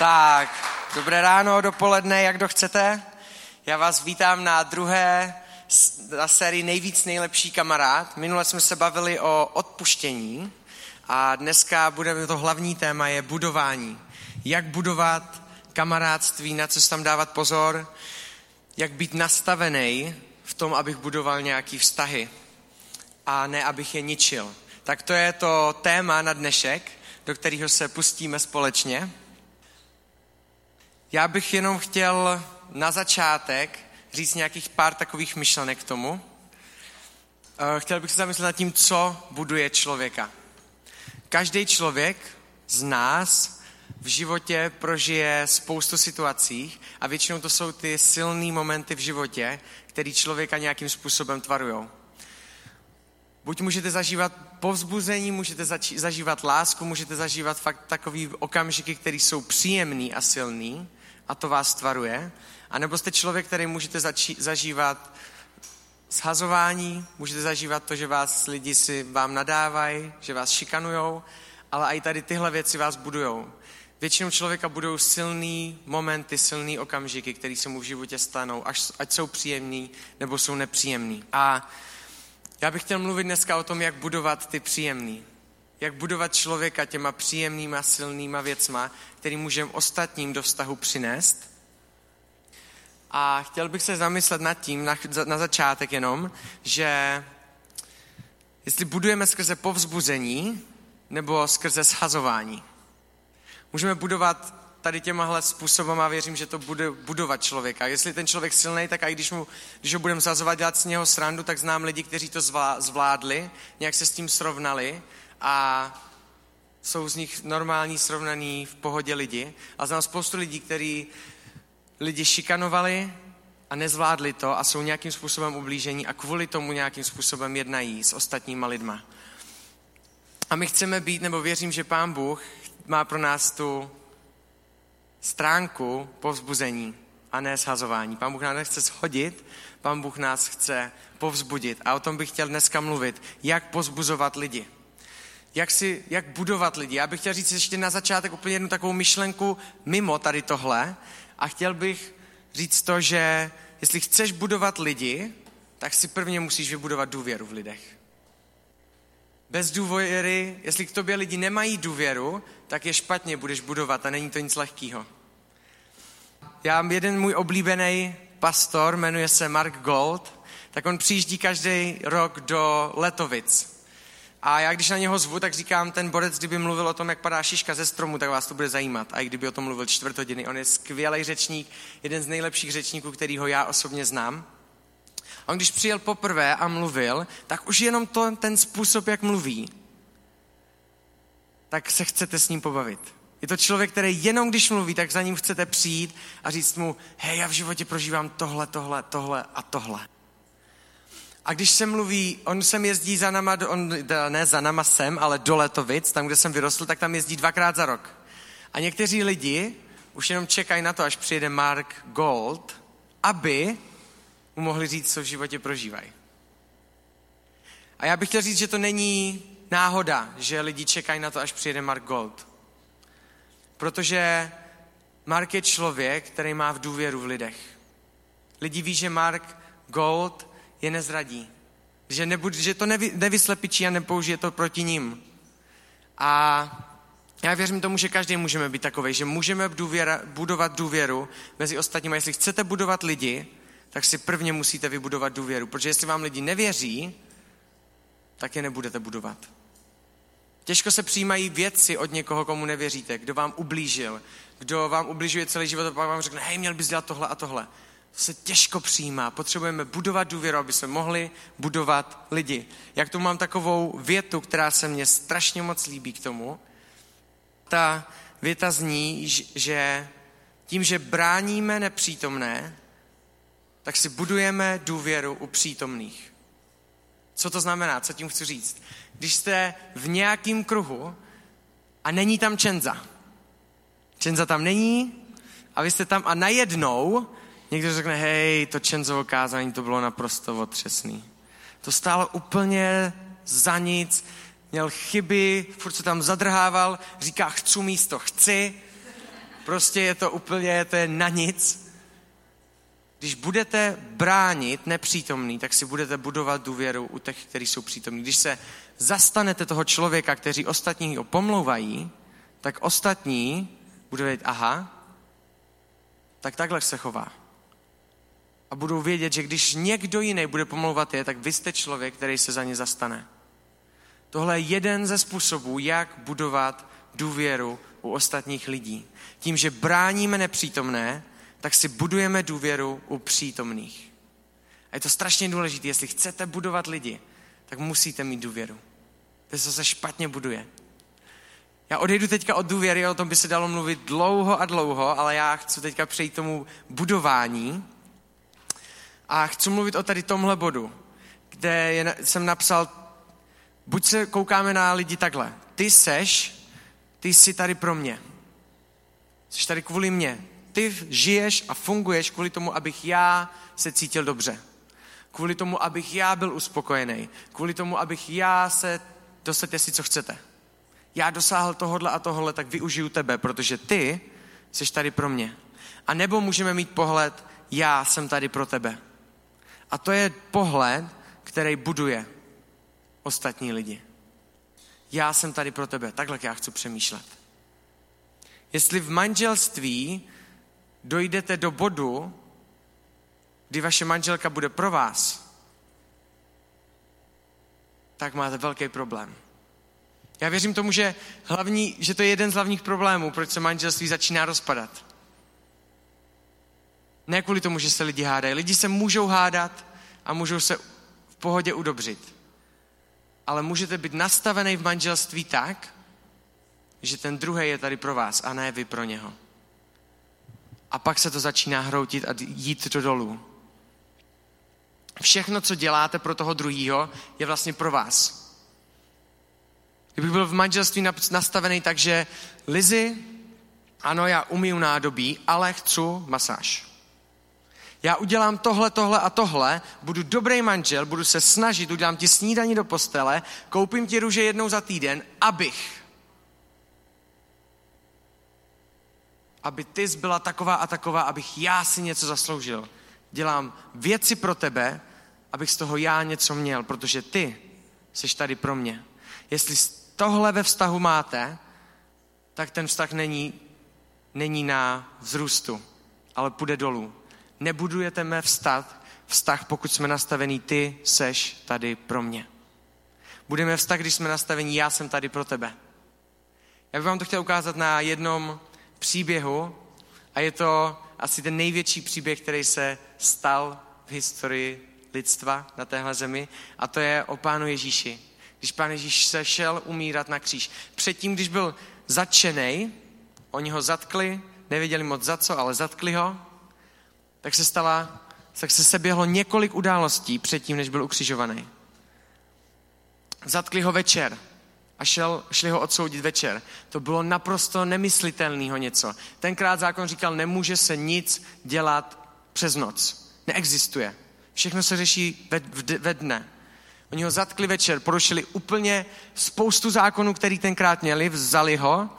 Tak, dobré ráno, dopoledne, jak kdo chcete. Já vás vítám na druhé na sérii Nejvíc nejlepší kamarád. Minule jsme se bavili o odpuštění a dneska budeme, to hlavní téma je budování. Jak budovat kamarádství, na co tam dávat pozor, jak být nastavený v tom, abych budoval nějaký vztahy a ne, abych je ničil. Tak to je to téma na dnešek, do kterého se pustíme společně. Já bych jenom chtěl na začátek říct nějakých pár takových myšlenek k tomu. Eh, chtěl bych se zamyslet nad tím, co buduje člověka. Každý člověk z nás v životě prožije spoustu situací a většinou to jsou ty silné momenty v životě, které člověka nějakým způsobem tvarují. Buď můžete zažívat povzbuzení, můžete zažívat lásku, můžete zažívat fakt takový okamžiky, které jsou příjemný a silný a to vás tvaruje. A nebo jste člověk, který můžete zači- zažívat shazování, můžete zažívat to, že vás lidi si vám nadávají, že vás šikanujou, ale i tady tyhle věci vás budujou. Většinou člověka budou silný momenty, silný okamžiky, které se mu v životě stanou, až, ať jsou příjemný nebo jsou nepříjemný. A já bych chtěl mluvit dneska o tom, jak budovat ty příjemný. Jak budovat člověka těma příjemnýma, silnýma věcma, který můžeme ostatním do vztahu přinést. A chtěl bych se zamyslet nad tím, na, na začátek jenom, že jestli budujeme skrze povzbuzení nebo skrze shazování. Můžeme budovat tady těmahle způsobama věřím, že to bude budovat člověka. Jestli ten člověk silný, tak i když, mu, když ho budeme zazovat dělat z něho srandu, tak znám lidi, kteří to zvládli, nějak se s tím srovnali a jsou z nich normální, srovnaní, v pohodě lidi. A znám spoustu lidí, kteří lidi šikanovali a nezvládli to a jsou nějakým způsobem ublížení a kvůli tomu nějakým způsobem jednají s ostatníma lidma. A my chceme být, nebo věřím, že Pán Bůh má pro nás tu stránku povzbuzení a ne shazování. Pán Bůh nás nechce shodit, Pán Bůh nás chce povzbudit. A o tom bych chtěl dneska mluvit. Jak pozbuzovat lidi. Jak, si, jak budovat lidi. Já bych chtěl říct ještě na začátek úplně jednu takovou myšlenku mimo tady tohle. A chtěl bych říct to, že jestli chceš budovat lidi, tak si prvně musíš vybudovat důvěru v lidech. Bez důvěry, jestli k tobě lidi nemají důvěru, tak je špatně budeš budovat a není to nic lehkého. Já mám jeden můj oblíbený pastor, jmenuje se Mark Gold, tak on přijíždí každý rok do Letovic. A já když na něho zvu, tak říkám, ten borec, kdyby mluvil o tom, jak padá šiška ze stromu, tak vás to bude zajímat. A i kdyby o tom mluvil čtvrt hodiny, on je skvělý řečník, jeden z nejlepších řečníků, kterýho já osobně znám. A on když přijel poprvé a mluvil, tak už jenom to, ten způsob, jak mluví, tak se chcete s ním pobavit. Je to člověk, který jenom když mluví, tak za ním chcete přijít a říct mu, hej, já v životě prožívám tohle, tohle, tohle a tohle. A když se mluví, on sem jezdí za nama, on, ne za nama sem, ale do Letovic, tam, kde jsem vyrostl, tak tam jezdí dvakrát za rok. A někteří lidi už jenom čekají na to, až přijede Mark Gold, aby mu mohli říct, co v životě prožívají. A já bych chtěl říct, že to není náhoda, že lidi čekají na to, až přijede Mark Gold. Protože Mark je člověk, který má v důvěru v lidech. Lidi ví, že Mark Gold je nezradí. Že, nebude, že to nevy, nevyslepičí a nepoužije to proti ním. A já věřím tomu, že každý můžeme být takový, že můžeme důvěra, budovat důvěru mezi ostatními. Jestli chcete budovat lidi, tak si prvně musíte vybudovat důvěru. Protože jestli vám lidi nevěří, tak je nebudete budovat. Těžko se přijímají věci od někoho, komu nevěříte, kdo vám ublížil, kdo vám ubližuje celý život a pak vám řekne, hej, měl bys dělat tohle a tohle. Se těžko přijímá. Potřebujeme budovat důvěru, aby jsme mohli budovat lidi. Jak tu mám takovou větu, která se mně strašně moc líbí k tomu. Ta věta zní, že tím, že bráníme nepřítomné, tak si budujeme důvěru u přítomných. Co to znamená? Co tím chci říct? Když jste v nějakém kruhu a není tam Čenza. Čenza tam není a vy jste tam a najednou někdo řekne, hej, to Čenzovo kázání to bylo naprosto otřesný. To stálo úplně za nic, měl chyby, furt se tam zadrhával, říká chci místo chci Prostě je to úplně, to je na nic. Když budete bránit nepřítomný, tak si budete budovat důvěru u těch, kteří jsou přítomní. Když se zastanete toho člověka, kteří ostatní ho pomlouvají, tak ostatní budou vědět, aha, tak takhle se chová. A budou vědět, že když někdo jiný bude pomlouvat je, tak vy jste člověk, který se za ně zastane. Tohle je jeden ze způsobů, jak budovat důvěru u ostatních lidí. Tím, že bráníme nepřítomné, tak si budujeme důvěru u přítomných. A je to strašně důležité, jestli chcete budovat lidi, tak musíte mít důvěru. To se špatně buduje. Já odejdu teďka od důvěry, o tom by se dalo mluvit dlouho a dlouho, ale já chci teďka přejít tomu budování. A chci mluvit o tady tomhle bodu, kde je, jsem napsal, buď se koukáme na lidi takhle. Ty seš, ty jsi tady pro mě. Jsi tady kvůli mě. Ty žiješ a funguješ kvůli tomu, abych já se cítil dobře. Kvůli tomu, abych já byl uspokojený. Kvůli tomu, abych já se, dostaňte si, co chcete já dosáhl tohodle a tohle, tak využiju tebe, protože ty jsi tady pro mě. A nebo můžeme mít pohled, já jsem tady pro tebe. A to je pohled, který buduje ostatní lidi. Já jsem tady pro tebe. Takhle já chci přemýšlet. Jestli v manželství dojdete do bodu, kdy vaše manželka bude pro vás, tak máte velký problém. Já věřím tomu, že, hlavní, že to je jeden z hlavních problémů, proč se manželství začíná rozpadat. Ne kvůli tomu, že se lidi hádají. Lidi se můžou hádat a můžou se v pohodě udobřit. Ale můžete být nastavený v manželství tak, že ten druhý je tady pro vás a ne vy pro něho. A pak se to začíná hroutit a jít do dolů. Všechno, co děláte pro toho druhého, je vlastně pro vás. Kdybych byl v manželství nastavený tak, že Lizy, ano, já umiju nádobí, ale chci masáž. Já udělám tohle, tohle a tohle, budu dobrý manžel, budu se snažit, udělám ti snídaní do postele, koupím ti růže jednou za týden, abych. Aby ty byla taková a taková, abych já si něco zasloužil. Dělám věci pro tebe, abych z toho já něco měl, protože ty jsi tady pro mě. Jestli tohle ve vztahu máte, tak ten vztah není, není na vzrůstu, ale půjde dolů. Nebudujete mé vztah, vztah, pokud jsme nastavení ty seš tady pro mě. Budeme vztah, když jsme nastavení já jsem tady pro tebe. Já bych vám to chtěl ukázat na jednom příběhu a je to asi ten největší příběh, který se stal v historii lidstva na téhle zemi a to je o Pánu Ježíši když pán Ježíš se šel umírat na kříž. Předtím, když byl zatčený, oni ho zatkli, nevěděli moc za co, ale zatkli ho, tak se stala, tak se seběhlo několik událostí předtím, než byl ukřižovaný. Zatkli ho večer a šel, šli ho odsoudit večer. To bylo naprosto nemyslitelného něco. Tenkrát zákon říkal, nemůže se nic dělat přes noc. Neexistuje. Všechno se řeší ve, ve dne. Oni ho zatkli večer, porušili úplně spoustu zákonů, který tenkrát měli, vzali ho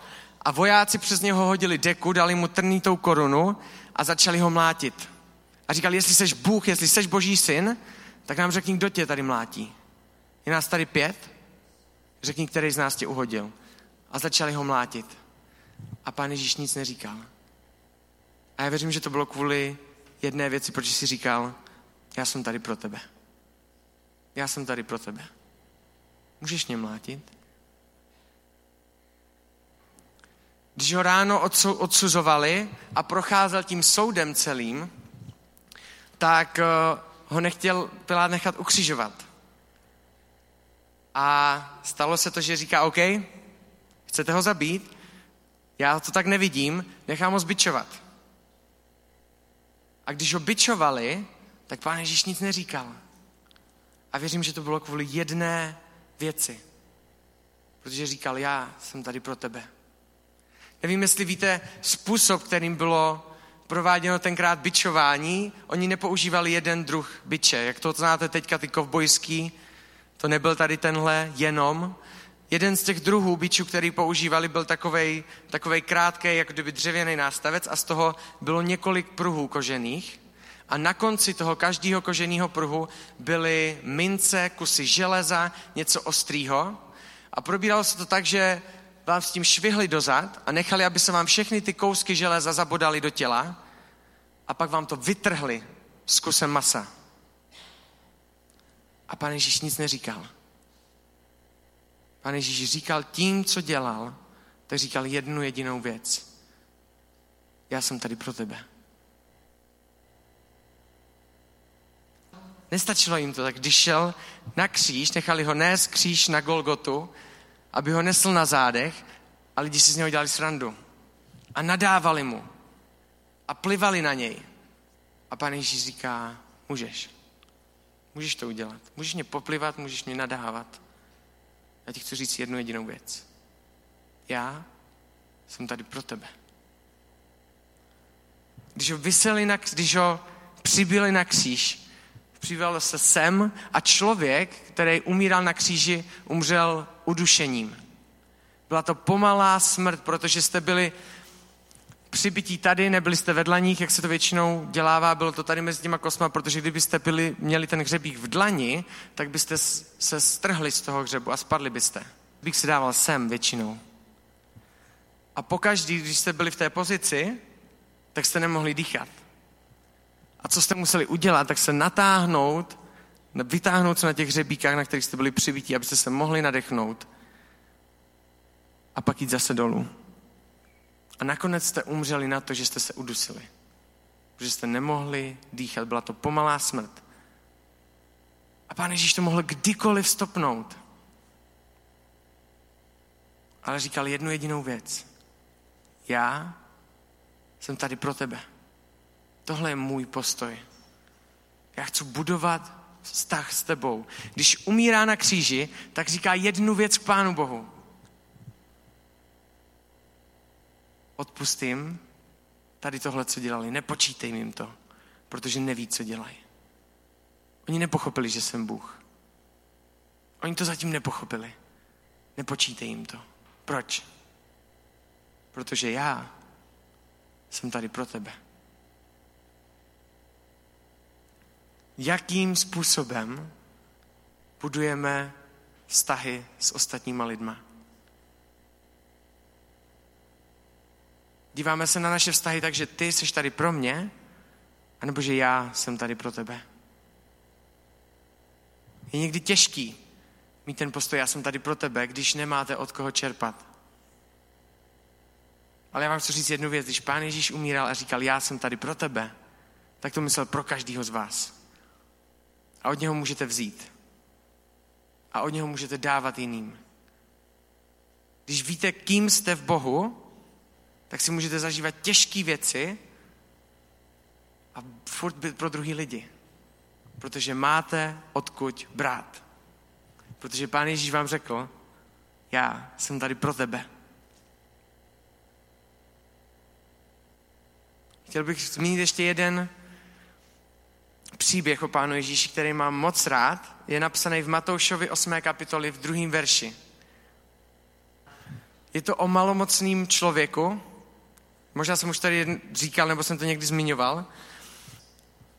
a vojáci přes něho hodili deku, dali mu trnitou korunu a začali ho mlátit. A říkali, jestli seš Bůh, jestli seš boží syn, tak nám řekni, kdo tě tady mlátí. Je nás tady pět? Řekni, který z nás tě uhodil. A začali ho mlátit. A pán Ježíš nic neříkal. A já věřím, že to bylo kvůli jedné věci, proč si říkal, já jsem tady pro tebe. Já jsem tady pro tebe. Můžeš mě mlátit? Když ho ráno odsuzovali a procházel tím soudem celým, tak eh, ho nechtěl Pilát nechat ukřižovat. A stalo se to, že říká, OK, chcete ho zabít, já to tak nevidím, nechám ho zbičovat. A když ho bičovali, tak pán Ježíš nic neříkal. A věřím, že to bylo kvůli jedné věci. Protože říkal, já jsem tady pro tebe. Nevím, jestli víte způsob, kterým bylo prováděno tenkrát bičování. Oni nepoužívali jeden druh biče. Jak to znáte teďka, ty kovbojský, to nebyl tady tenhle jenom. jeden z těch druhů bičů, který používali, byl takovej, takovej krátký, jako kdyby dřevěný nástavec a z toho bylo několik pruhů kožených. A na konci toho každého koženého pruhu byly mince, kusy železa, něco ostrýho. A probíralo se to tak, že vám s tím švihli dozad a nechali, aby se vám všechny ty kousky železa zabodali do těla a pak vám to vytrhli s kusem masa. A pan Ježíš nic neříkal. Pan Ježíš říkal tím, co dělal, tak říkal jednu jedinou věc. Já jsem tady pro tebe. Nestačilo jim to, tak když šel na kříž, nechali ho nést kříž na Golgotu, aby ho nesl na zádech a lidi si z něho dělali srandu. A nadávali mu. A plivali na něj. A pan Ježíš říká, můžeš. Můžeš to udělat. Můžeš mě poplivat, můžeš mě nadávat. Já ti chci říct jednu jedinou věc. Já jsem tady pro tebe. Když ho vyseli na, když ho přibili na kříž, přivelo se sem a člověk, který umíral na kříži, umřel udušením. Byla to pomalá smrt, protože jste byli přibytí tady, nebyli jste ve dlaních, jak se to většinou dělává, bylo to tady mezi těma kosma, protože kdybyste byli, měli ten hřebík v dlani, tak byste se strhli z toho hřebu a spadli byste. Bych se dával sem většinou. A pokaždý, když jste byli v té pozici, tak jste nemohli dýchat. A co jste museli udělat, tak se natáhnout, vytáhnout se na těch hřebíkách, na kterých jste byli přivítí, abyste se mohli nadechnout a pak jít zase dolů. A nakonec jste umřeli na to, že jste se udusili. Že jste nemohli dýchat. Byla to pomalá smrt. A pán Ježíš to mohl kdykoliv stopnout. Ale říkal jednu jedinou věc. Já jsem tady pro tebe. Tohle je můj postoj. Já chci budovat vztah s tebou. Když umírá na kříži, tak říká jednu věc k Pánu Bohu. odpustím tady tohle, co dělali. Nepočítej jim to, protože neví, co dělají. Oni nepochopili, že jsem Bůh. Oni to zatím nepochopili. Nepočítej jim to. Proč? Protože já jsem tady pro tebe. Jakým způsobem budujeme vztahy s ostatníma lidma? Díváme se na naše vztahy tak, že ty jsi tady pro mě, anebo že já jsem tady pro tebe. Je někdy těžký mít ten postoj, já jsem tady pro tebe, když nemáte od koho čerpat. Ale já vám chci říct jednu věc, když pán Ježíš umíral a říkal, já jsem tady pro tebe, tak to myslel pro každého z vás. A od něho můžete vzít. A od něho můžete dávat jiným. Když víte, kým jste v Bohu, tak si můžete zažívat těžké věci a furt být pro druhý lidi. Protože máte odkud brát. Protože Pán Ježíš vám řekl, já jsem tady pro tebe. Chtěl bych zmínit ještě jeden příběh o Pánu Ježíši, který mám moc rád. Je napsaný v Matoušovi 8. kapitoli v druhém verši. Je to o malomocným člověku, Možná jsem už tady říkal, nebo jsem to někdy zmiňoval.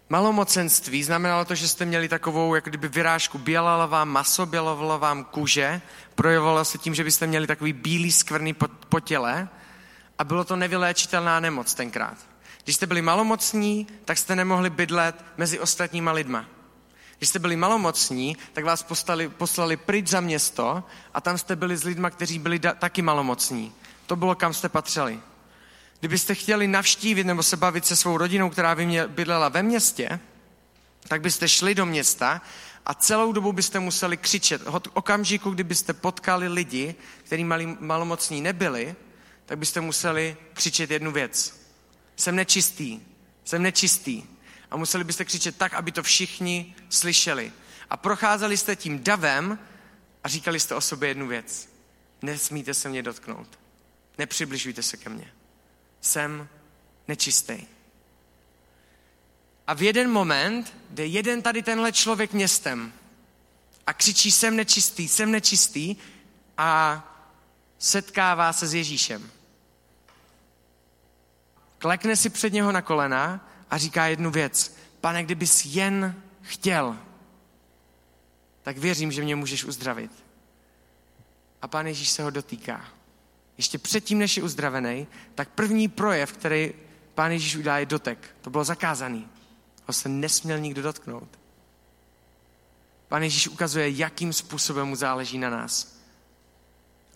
Malomocenství znamenalo to, že jste měli takovou jako kdyby vyrážku bělala vám maso, bělovalo vám kůže, projevovalo se tím, že byste měli takový bílý skvrný po, po těle a bylo to nevyléčitelná nemoc tenkrát. Když jste byli malomocní, tak jste nemohli bydlet mezi ostatníma lidma. Když jste byli malomocní, tak vás postali, poslali pryč za město a tam jste byli s lidma, kteří byli da, taky malomocní. To bylo, kam jste patřili. Kdybyste chtěli navštívit nebo se bavit se svou rodinou, která by mě bydlela ve městě, tak byste šli do města a celou dobu byste museli křičet. Od okamžiku, kdybyste potkali lidi, kteří malomocní nebyli, tak byste museli křičet jednu věc. Jsem nečistý, jsem nečistý. A museli byste křičet tak, aby to všichni slyšeli. A procházeli jste tím davem a říkali jste o sobě jednu věc. Nesmíte se mě dotknout. Nepřibližujte se ke mně jsem nečistý. A v jeden moment jde jeden tady tenhle člověk městem a křičí, jsem nečistý, jsem nečistý, a setkává se s Ježíšem. Klekne si před něho na kolena a říká jednu věc. Pane, kdybys jen chtěl, tak věřím, že mě můžeš uzdravit. A pán Ježíš se ho dotýká. Ještě předtím, než je uzdravený, tak první projev, který pán Ježíš udělá, je dotek. To bylo zakázaný. Ho se nesměl nikdo dotknout. Pán Ježíš ukazuje, jakým způsobem mu záleží na nás.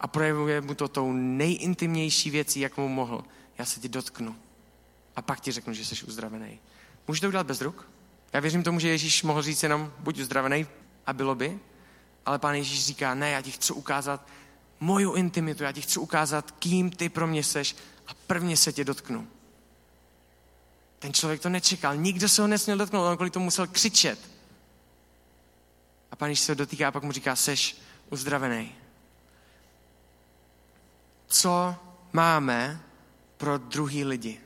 A projevuje mu to tou nejintimnější věcí, jak mu mohl. Já se ti dotknu. A pak ti řeknu, že jsi uzdravený. Můžu to udělat bez ruk? Já věřím tomu, že Ježíš mohl říct jenom buď uzdravený a bylo by, ale pán Ježíš říká, ne, já ti chci ukázat moju intimitu, já ti chci ukázat, kým ty pro mě seš a prvně se tě dotknu. Ten člověk to nečekal, nikdo se ho nesměl dotknout, on kvůli tomu musel křičet. A pán Ježíš se ho dotýká a pak mu říká, seš uzdravený. Co máme pro druhý lidi?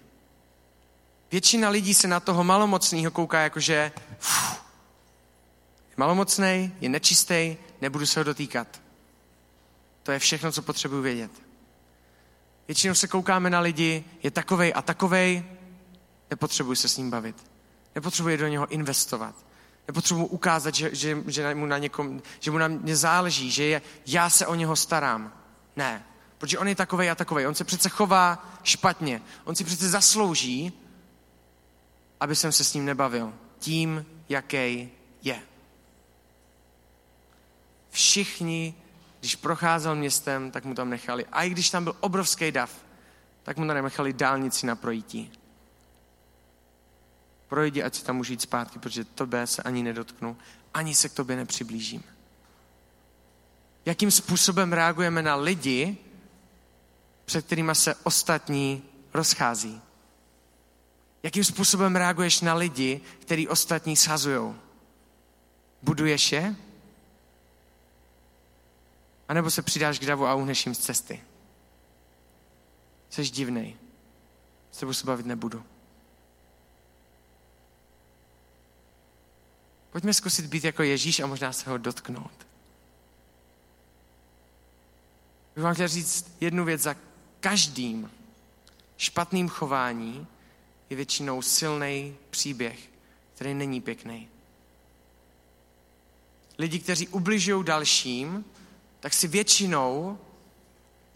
Většina lidí se na toho malomocného kouká jako, že je malomocný, je nečistý, nebudu se ho dotýkat. To je všechno, co potřebuji vědět. Většinou se koukáme na lidi, je takovej a takovej, nepotřebuji se s ním bavit. Nepotřebuji do něho investovat. Nepotřebuji ukázat, že, že, že, mu na někom, že mu na mě záleží, že je, já se o něho starám. Ne, protože on je takovej a takovej. On se přece chová špatně. On si přece zaslouží, aby jsem se s ním nebavil. Tím, jaký je. Všichni, když procházel městem, tak mu tam nechali. A i když tam byl obrovský dav, tak mu tam nechali dálnici na projítí. Projdi, ať si tam můžu jít zpátky, protože tobě se ani nedotknu, ani se k tobě nepřiblížím. Jakým způsobem reagujeme na lidi, před kterými se ostatní rozchází? Jakým způsobem reaguješ na lidi, který ostatní sazují? Buduješ je? A nebo se přidáš k davu a uhneš jim z cesty? Jsi divnej. S tebou se bavit nebudu. Pojďme zkusit být jako Ježíš a možná se ho dotknout. Bych vám chtěl říct jednu věc za každým špatným chování je většinou silný příběh, který není pěkný. Lidi, kteří ubližují dalším, tak si většinou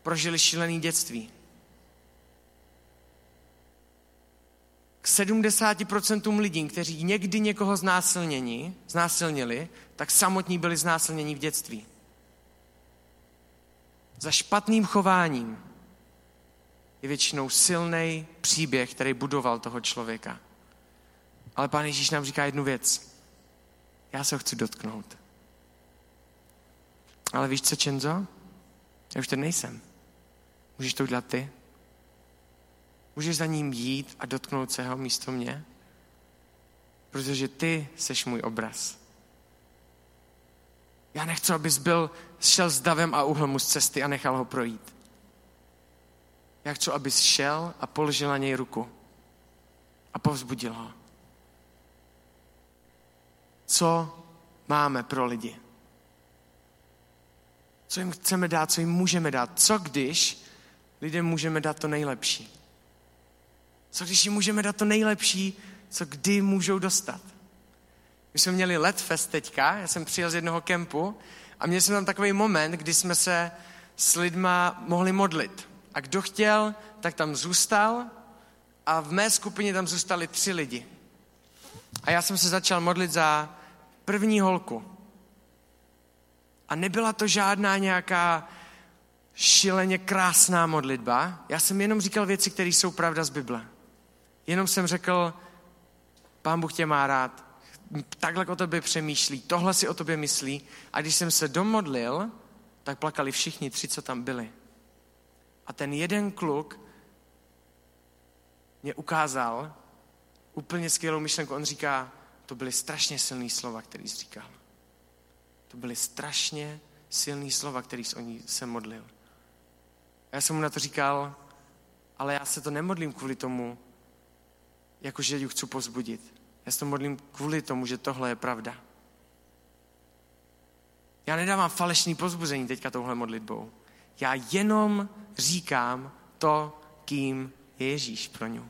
prožili šílený dětství. K 70% lidí, kteří někdy někoho znásilněni, znásilnili, tak samotní byli znásilněni v dětství. Za špatným chováním je většinou silný příběh, který budoval toho člověka. Ale pán Ježíš nám říká jednu věc. Já se ho chci dotknout. Ale víš co, Čenzo? Já už tady nejsem. Můžeš to udělat ty? Můžeš za ním jít a dotknout se ho místo mě? Protože ty seš můj obraz. Já nechci, abys byl, šel s davem a uhl mu z cesty a nechal ho projít. Já chci, abys šel a položil na něj ruku a povzbudil ho. Co máme pro lidi? Co jim chceme dát, co jim můžeme dát? Co když lidem můžeme dát to nejlepší? Co když jim můžeme dát to nejlepší, co kdy můžou dostat? My jsme měli let fest teďka, já jsem přijel z jednoho kempu a měli jsme tam takový moment, kdy jsme se s lidma mohli modlit. A kdo chtěl, tak tam zůstal a v mé skupině tam zůstali tři lidi. A já jsem se začal modlit za první holku. A nebyla to žádná nějaká šileně krásná modlitba. Já jsem jenom říkal věci, které jsou pravda z Bible. Jenom jsem řekl, pán Bůh tě má rád, takhle o tobě přemýšlí, tohle si o tobě myslí. A když jsem se domodlil, tak plakali všichni tři, co tam byli. A ten jeden kluk mě ukázal úplně skvělou myšlenku. On říká, to byly strašně silné slova, který jsi říkal. To byly strašně silné slova, který jsi o ní se modlil. A já jsem mu na to říkal, ale já se to nemodlím kvůli tomu, jakože ji chci pozbudit. Já se to modlím kvůli tomu, že tohle je pravda. Já nedávám falešný pozbuzení teďka touhle modlitbou. Já jenom říkám to, kým je Ježíš pro ňu.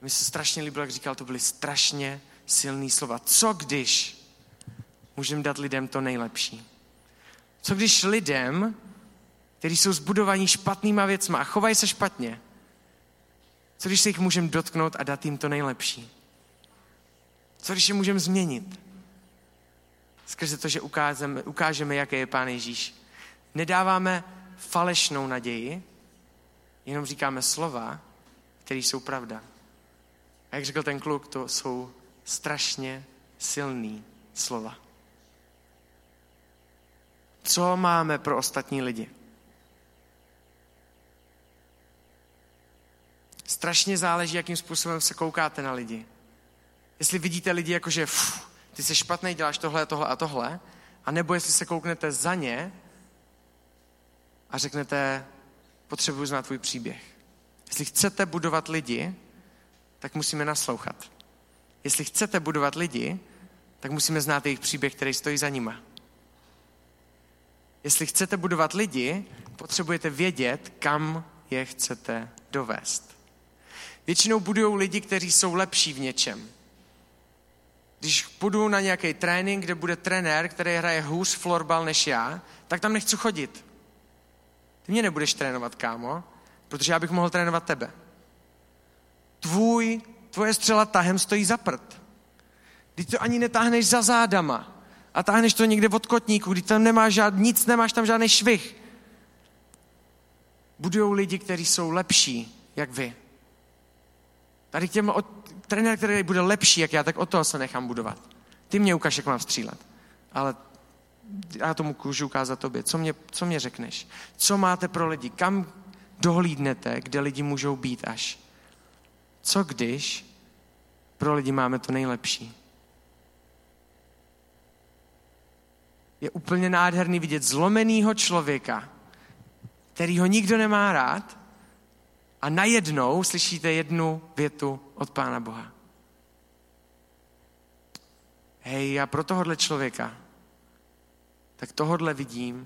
Mi se strašně líbilo, jak říkal, to byly strašně silný slova. Co když můžeme dát lidem to nejlepší? Co když lidem, kteří jsou zbudovaní špatnýma věcma a chovají se špatně, co když se jich můžeme dotknout a dát jim to nejlepší? Co když je můžeme změnit? Skrze to, že ukážeme, ukážeme, jaký je Pán Ježíš. Nedáváme falešnou naději, jenom říkáme slova, které jsou pravda. A jak řekl ten kluk, to jsou strašně silný slova. Co máme pro ostatní lidi? Strašně záleží, jakým způsobem se koukáte na lidi. Jestli vidíte lidi jako, že ty jsi špatný, děláš tohle, tohle a tohle, a nebo jestli se kouknete za ně a řeknete, potřebuji znát tvůj příběh. Jestli chcete budovat lidi, tak musíme naslouchat. Jestli chcete budovat lidi, tak musíme znát jejich příběh, který stojí za nima. Jestli chcete budovat lidi, potřebujete vědět, kam je chcete dovést. Většinou budují lidi, kteří jsou lepší v něčem. Když půjdu na nějaký trénink, kde bude trenér, který hraje hůř florbal než já, tak tam nechci chodit. Ty mě nebudeš trénovat, kámo, protože já bych mohl trénovat tebe. Tvůj, tvoje střela tahem stojí za prd. Když to ani netáhneš za zádama a táhneš to někde od kotníku, když tam nemáš žád, nic, nemáš tam žádný švih. Budujou lidi, kteří jsou lepší, jak vy. Tady těm od, trenér, který bude lepší, jak já, tak o toho se nechám budovat. Ty mě ukáž, jak mám střílet. Ale já tomu můžu ukázat tobě. Co mě, co mě řekneš? Co máte pro lidi? Kam dohlídnete, kde lidi můžou být až? Co když pro lidi máme to nejlepší? Je úplně nádherný vidět zlomenýho člověka, který ho nikdo nemá rád a najednou slyšíte jednu větu od Pána Boha. Hej, já pro tohohle člověka, tak tohodle vidím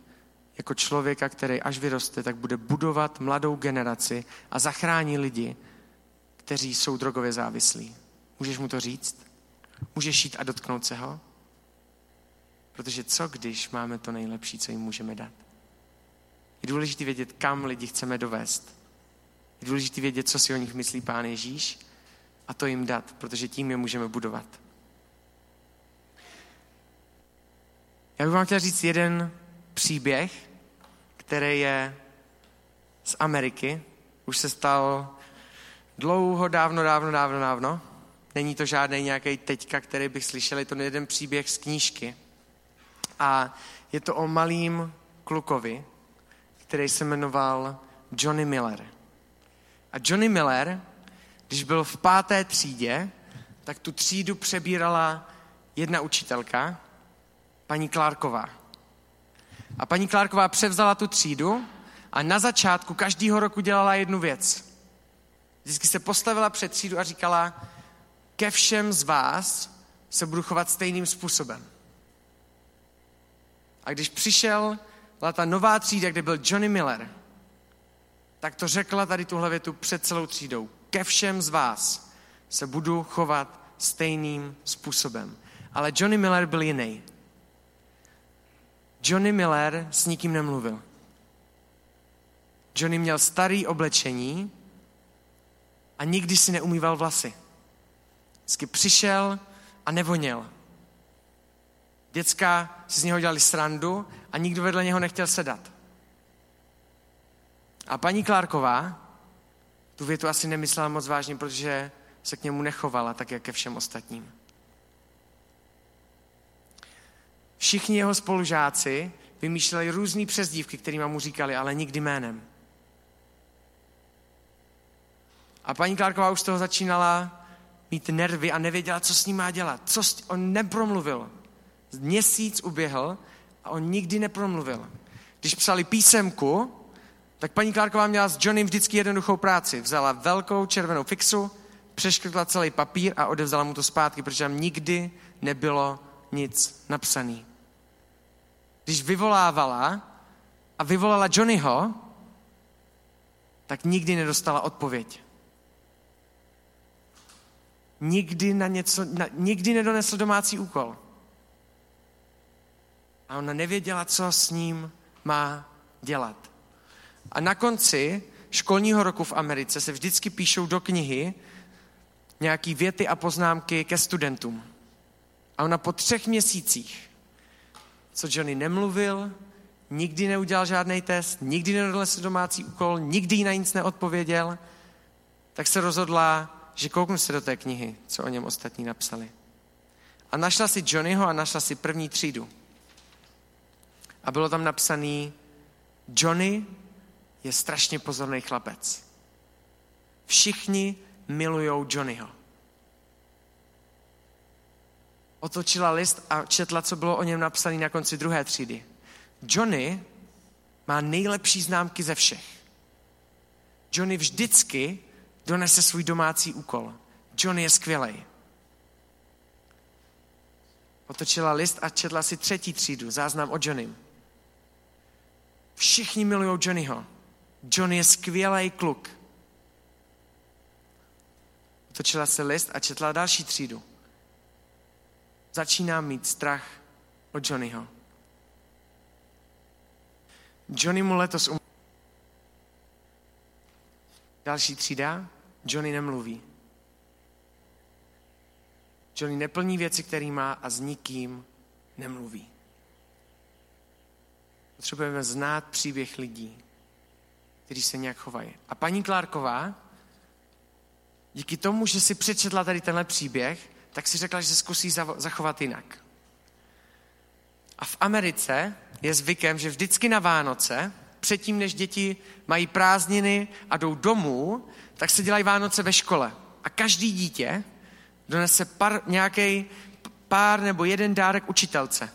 jako člověka, který až vyroste, tak bude budovat mladou generaci a zachrání lidi, kteří jsou drogově závislí. Můžeš mu to říct? Můžeš jít a dotknout se ho? Protože co když máme to nejlepší, co jim můžeme dát? Je důležité vědět, kam lidi chceme dovést. Je důležité vědět, co si o nich myslí Pán Ježíš a to jim dát, protože tím je můžeme budovat. Já bych vám chtěl říct jeden příběh, který je z Ameriky. Už se stal dlouho, dávno, dávno, dávno, dávno. Není to žádný nějaký teďka, který bych slyšel, je to jeden příběh z knížky. A je to o malým klukovi, který se jmenoval Johnny Miller. A Johnny Miller, když byl v páté třídě, tak tu třídu přebírala jedna učitelka, paní Klárková. A paní Klárková převzala tu třídu a na začátku každého roku dělala jednu věc. Vždycky se postavila před třídu a říkala, ke všem z vás se budu chovat stejným způsobem. A když přišel ta nová třída, kde byl Johnny Miller, tak to řekla tady tuhle větu před celou třídou. Ke všem z vás se budu chovat stejným způsobem. Ale Johnny Miller byl jiný. Johnny Miller s nikým nemluvil. Johnny měl starý oblečení a nikdy si neumýval vlasy. Vždycky přišel a nevoněl. Děcka si z něho dělali srandu a nikdo vedle něho nechtěl sedat. A paní Klárková tu větu asi nemyslela moc vážně, protože se k němu nechovala tak, jak ke všem ostatním. Všichni jeho spolužáci vymýšleli různé přezdívky, kterými mu říkali, ale nikdy jménem. A paní Klárková už toho začínala mít nervy a nevěděla, co s ním má dělat. Co s... On nepromluvil. Měsíc uběhl a on nikdy nepromluvil. Když psali písemku, tak paní Klárková měla s Johnnym vždycky jednoduchou práci. Vzala velkou červenou fixu, přeškrtla celý papír a odevzala mu to zpátky, protože tam nikdy nebylo nic napsaný. když vyvolávala a vyvolala Johnnyho, tak nikdy nedostala odpověď. Nikdy, na něco, na, nikdy nedonesl domácí úkol. A ona nevěděla, co s ním má dělat. A na konci školního roku v Americe se vždycky píšou do knihy nějaký věty a poznámky ke studentům. A ona po třech měsících, co Johnny nemluvil, nikdy neudělal žádný test, nikdy nedonesl domácí úkol, nikdy na nic neodpověděl, tak se rozhodla, že kouknu se do té knihy, co o něm ostatní napsali. A našla si Johnnyho a našla si první třídu. A bylo tam napsaný, Johnny je strašně pozorný chlapec. Všichni milujou Johnnyho. Otočila list a četla, co bylo o něm napsané na konci druhé třídy. Johnny má nejlepší známky ze všech. Johnny vždycky donese svůj domácí úkol. Johnny je skvělý. Otočila list a četla si třetí třídu, záznam o Johnnym. Všichni milují Johnnyho. Johnny je skvělý kluk. Otočila se list a četla další třídu. Začínám mít strach od Johnnyho. Johnny mu letos um... Další třída. Johnny nemluví. Johnny neplní věci, které má a s nikým nemluví. Potřebujeme znát příběh lidí, kteří se nějak chovají. A paní Klárková, díky tomu, že si přečetla tady tenhle příběh, tak si řekla, že se zkusí zachovat jinak. A v Americe je zvykem, že vždycky na Vánoce, předtím, než děti mají prázdniny a jdou domů, tak se dělají Vánoce ve škole. A každý dítě donese par, nějaký pár nebo jeden dárek učitelce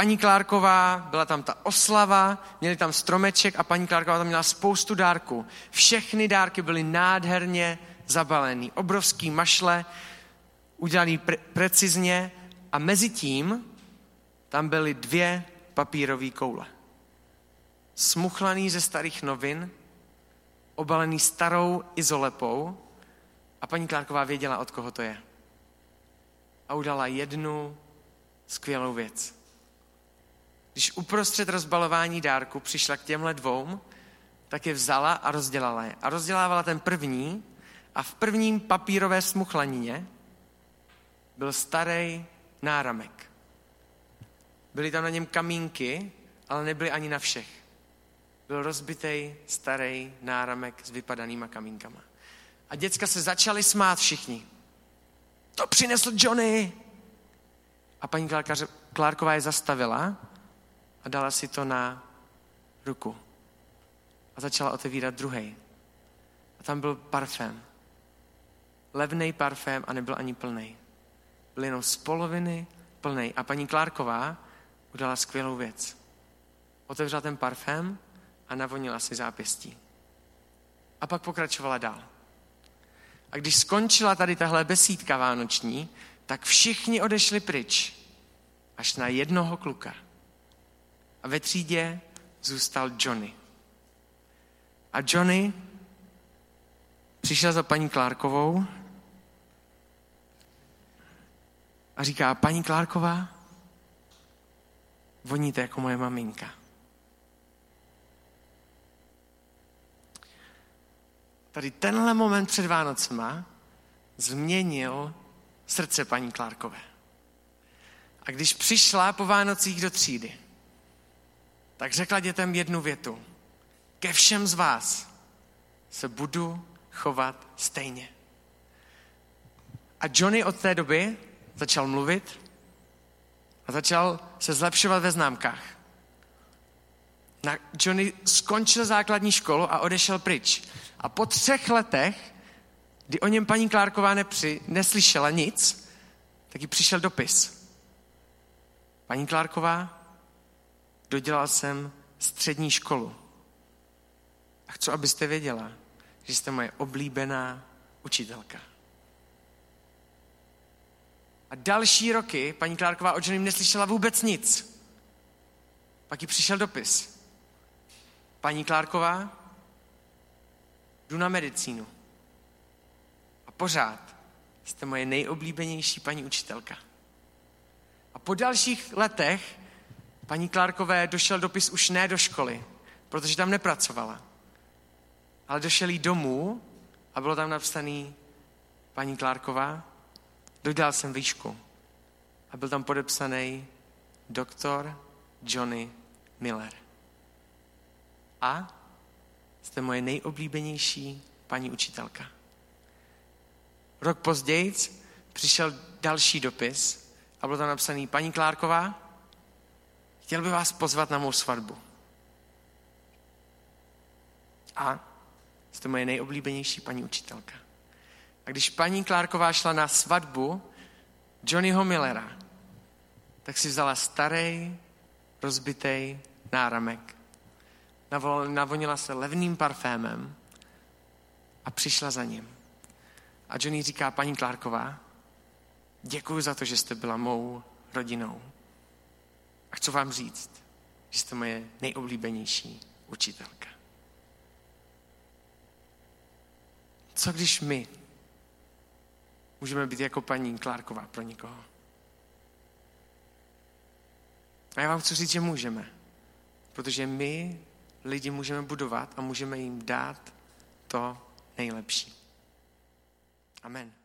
paní Klárková, byla tam ta oslava, měli tam stromeček a paní Klárková tam měla spoustu dárků. Všechny dárky byly nádherně zabalený. Obrovský mašle, udělaný pre- precizně a mezi tím tam byly dvě papírové koule. Smuchlaný ze starých novin, obalený starou izolepou a paní Klárková věděla, od koho to je. A udělala jednu skvělou věc když uprostřed rozbalování dárku přišla k těmhle dvou, tak je vzala a rozdělala je. A rozdělávala ten první a v prvním papírové smuchlanině byl starý náramek. Byly tam na něm kamínky, ale nebyly ani na všech. Byl rozbitý starý náramek s vypadanýma kamínkama. A děcka se začaly smát všichni. To přinesl Johnny! A paní Klárková je zastavila a dala si to na ruku. A začala otevírat druhý. A tam byl parfém. Levný parfém a nebyl ani plný. Byl jenom z poloviny plný. A paní Klárková udala skvělou věc. Otevřela ten parfém a navonila si zápěstí. A pak pokračovala dál. A když skončila tady tahle besídka vánoční, tak všichni odešli pryč, až na jednoho kluka. A ve třídě zůstal Johnny. A Johnny přišel za paní Klárkovou a říká, paní Klárková, voníte jako moje maminka. Tady tenhle moment před Vánocema změnil srdce paní Klárkové. A když přišla po Vánocích do třídy, tak řekla dětem jednu větu. Ke všem z vás se budu chovat stejně. A Johnny od té doby začal mluvit a začal se zlepšovat ve známkách. Na Johnny skončil základní školu a odešel pryč. A po třech letech, kdy o něm paní Klárková nepři, neslyšela nic, tak jí přišel dopis. Paní Klárková, dodělal jsem střední školu. A chci, abyste věděla, že jste moje oblíbená učitelka. A další roky paní Klárková o Johnnym neslyšela vůbec nic. Pak jí přišel dopis. Paní Klárková, jdu na medicínu. A pořád jste moje nejoblíbenější paní učitelka. A po dalších letech paní Klárkové došel dopis už ne do školy, protože tam nepracovala. Ale došel jí domů a bylo tam napsaný paní Klárková, dodělal jsem výšku. A byl tam podepsaný doktor Johnny Miller. A jste moje nejoblíbenější paní učitelka. Rok později přišel další dopis a bylo tam napsaný, paní Klárková, chtěl by vás pozvat na mou svatbu. A jste moje nejoblíbenější paní učitelka. Když paní Klárková šla na svatbu Johnnyho Millera, tak si vzala starý, rozbitý náramek. Navonila se levným parfémem a přišla za ním. A Johnny říká, paní Klárková, děkuji za to, že jste byla mou rodinou. A chci vám říct, že jste moje nejoblíbenější učitelka. Co když my můžeme být jako paní Klárková pro někoho? A já vám chci říct, že můžeme. Protože my lidi můžeme budovat a můžeme jim dát to nejlepší. Amen.